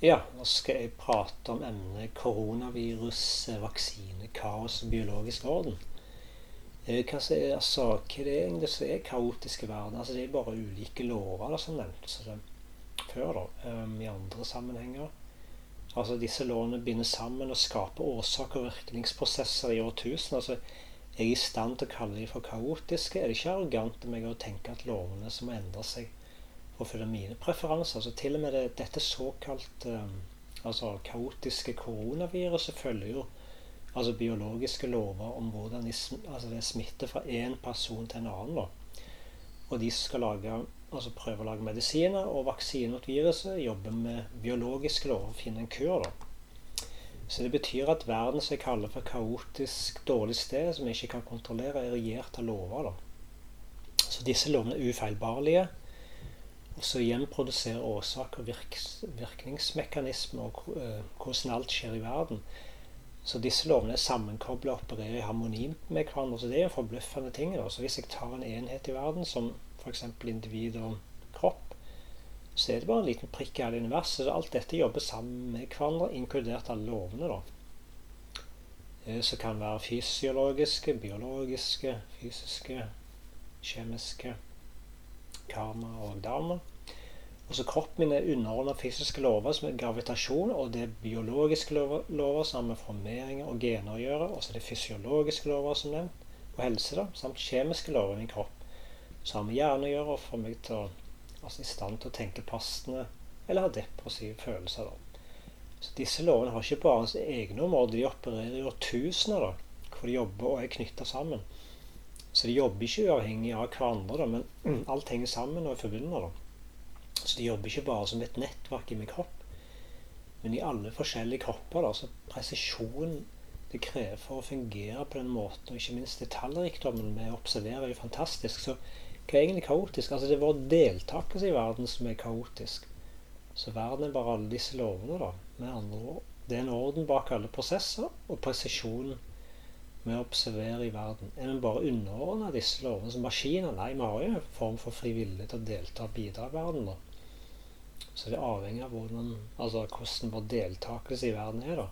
Ja, nå skal jeg prate om emnet koronavirus, vaksine, kaos og biologisk orden. Eh, hva, er, altså, hva det er egentlig som er kaotisk i verden? Altså, det er bare ulike lover som nevntes før da, um, i andre sammenhenger. Altså, disse lovene binder sammen og skaper årsak- og virkningsprosesser i årtusen. Altså, jeg er i stand til å kalle dem for kaotiske. Er det ikke arrogant av meg å tenke at lovene som må endre seg å følge mine preferanser. Så til og med det, dette såkalt um, altså kaotiske koronaviruset følger jo altså biologiske lover om hvordan de, altså det smitter fra én person til en annen. Da. Og de skal lage, altså prøve å lage medisiner, og vaksine mot viruset jobber med biologiske lover og finne en kur. da. Så det betyr at verden som jeg kaller for kaotisk dårlig sted, som jeg ikke kan kontrollere, er regjert av lover. da. Så disse lovene er ufeilbarlige så igjen produsere årsak- og virk virkningsmekanismer og uh, hvordan alt skjer i verden. Så disse lovene er sammenkobla og opererer i harmoni med hverandre. Så det er jo forbløffende ting. Da. Så hvis jeg tar en enhet i verden, som f.eks. individ og kropp, så er det bare en liten prikk i hele universet. Så alt dette jobber sammen med hverandre, inkludert alle lovene. da. Eh, som kan være fysiologiske, biologiske, fysiske, kjemiske, karma og dharma. Også Kroppen min er underordna fysiske lover som er gravitasjon, og det er biologiske lover, som har med formeringer og gener å gjøre. Og så er det fysiologiske lover som nevnt, og helse, da, samt kjemiske lover i min kropp som har med hjerne å gjøre, og får meg til å, altså i stand til å tenke passende eller ha depressive følelser. da. Så Disse lovene har ikke bare sine egne områder, de opererer i årtusener, hvor de jobber og er knytta sammen. Så de jobber ikke uavhengig av hverandre, da, men alt henger sammen og er forbundet. da. Så de jobber ikke bare som et nettverk i min kropp, men i alle forskjellige kropper. Da. Så presisjonen det krever for å fungere på den måten, og ikke minst detaljrikdommen vi observerer, er jo fantastisk. Så hva er egentlig kaotisk? Altså Det er vår deltakelse i verden som er kaotisk. Så verden er bare alle disse lovene, da. Med andre ord. Det er en orden bak alle prosesser, og presisjonen med å observere i verden. Er vi bare underordna disse lovene som maskiner? Nei, vi har jo en form for frivillighet til å delta og bidra i verden. da. Så det er avhengig av hvordan, altså, hvordan vår deltakelse i verden er. da.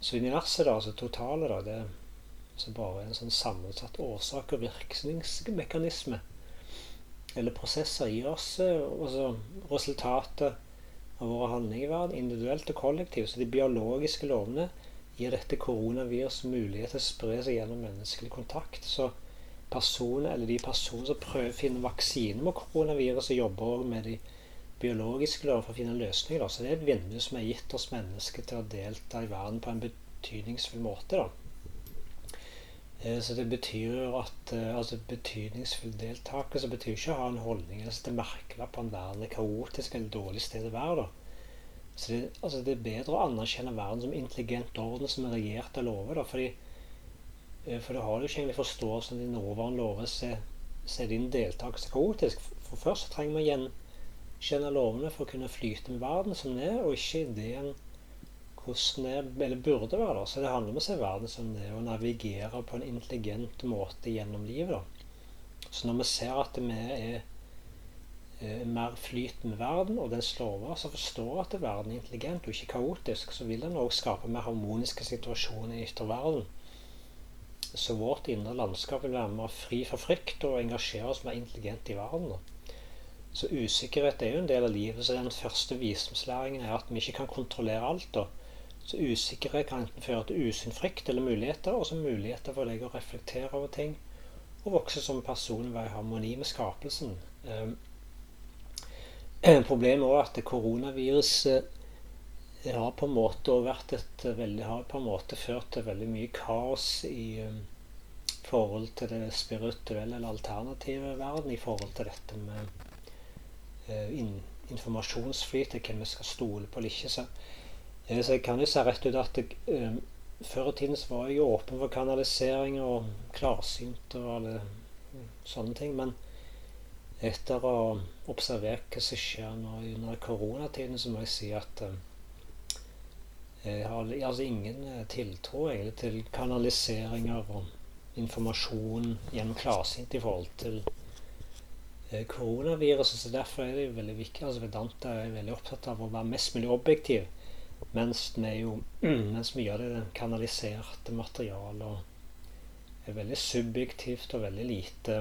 Så universet, da, altså totale, da, det er altså bare en sånn sammensatt årsak- og virkningsmekanisme. Eller prosesser i oss altså, resultatet av våre handlinger i verden, individuelt og kollektivt. Så de biologiske lovene gir dette koronavirus mulighet til å spre seg gjennom menneskelig kontakt. Så personer, eller de personer som prøver å finne vaksine mot koronaviruset, jobber også med de biologiske lover for å finne løsninger. Så det er et vindu som har gitt oss mennesker til å delta i verden på en betydningsfull måte. da. Eh, så det betyr at eh, altså betydningsfull deltakelse betyr ikke å ha en holdning eller sette merkelapp på en verden er kaotisk eller dårlig sted å være. da. Så det, altså det, er bedre å anerkjenne verden som intelligent orden som er regjert av lover. da, eh, For da har du ikke egentlig forståelsen av de nåværende lover, så, så er din deltakelse kaotisk. For først så trenger vi å gjenkjenne lovene for å kunne flyte med verden som den er, og ikke ideen hvordan er, eller burde være. da. Så det handler om å se verden som den er, og navigere på en intelligent måte gjennom livet. da. Så når vi ser at vi er mer flytende verden og den slår over, så forstår at verden er intelligent og ikke kaotisk, så vil den også skape mer harmoniske situasjoner i ytre. Så vårt indre landskap vil være mer fri for frykt og engasjere oss mer intelligent i verden. Så usikkerhet er jo en del av livet. Så den første visdomslæringen er at vi ikke kan kontrollere alt. da. Så usikkerhet kan enten føre til usunn frykt eller muligheter, og så muligheter for deg å reflektere over ting og vokse som person ved harmoni med skapelsen. Um, problemet er at koronaviruset har på en måte vært et veldig, har på en måte ført til veldig mye kaos i um, forhold til det spirituelle eller alternative verden, i forhold til dette med Eh, in, informasjonsflyt til hvem vi skal stole på eller ikke. Så, eh, så jeg kan jo si rett ut at jeg, um, før i tiden var jeg åpen for kanalisering og klarsynt og alle sånne ting. Men etter å ha observert hva som skjer nå under koronatiden, så må jeg si at um, jeg har altså ingen tiltro egentlig til kanaliseringer og informasjon gjennom klarsynt i forhold til eh, koronaviruset. Så derfor er det jo veldig viktig. altså Vedanta er veldig opptatt av å være mest mulig objektiv. Mens vi, jo, mens vi gjør det kanaliserte materialet er veldig subjektivt og veldig lite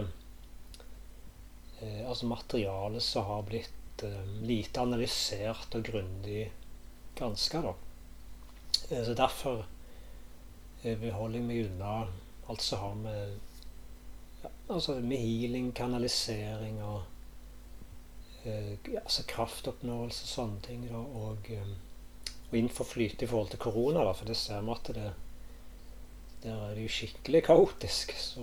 eh, Altså materiale som har blitt eh, lite analysert og grundig granska. Eh, så derfor eh, holder jeg meg unna alt som har med ja, altså med healing, kanalisering og eh, altså kraftoppnåelse og sånne ting. Da, og, eh, og innenfor flyte i forhold til korona, da, for det ser vi at det der er det jo skikkelig kaotisk. Så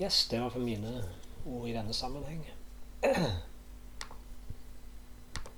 Yes, det var for mine ord i denne sammenheng.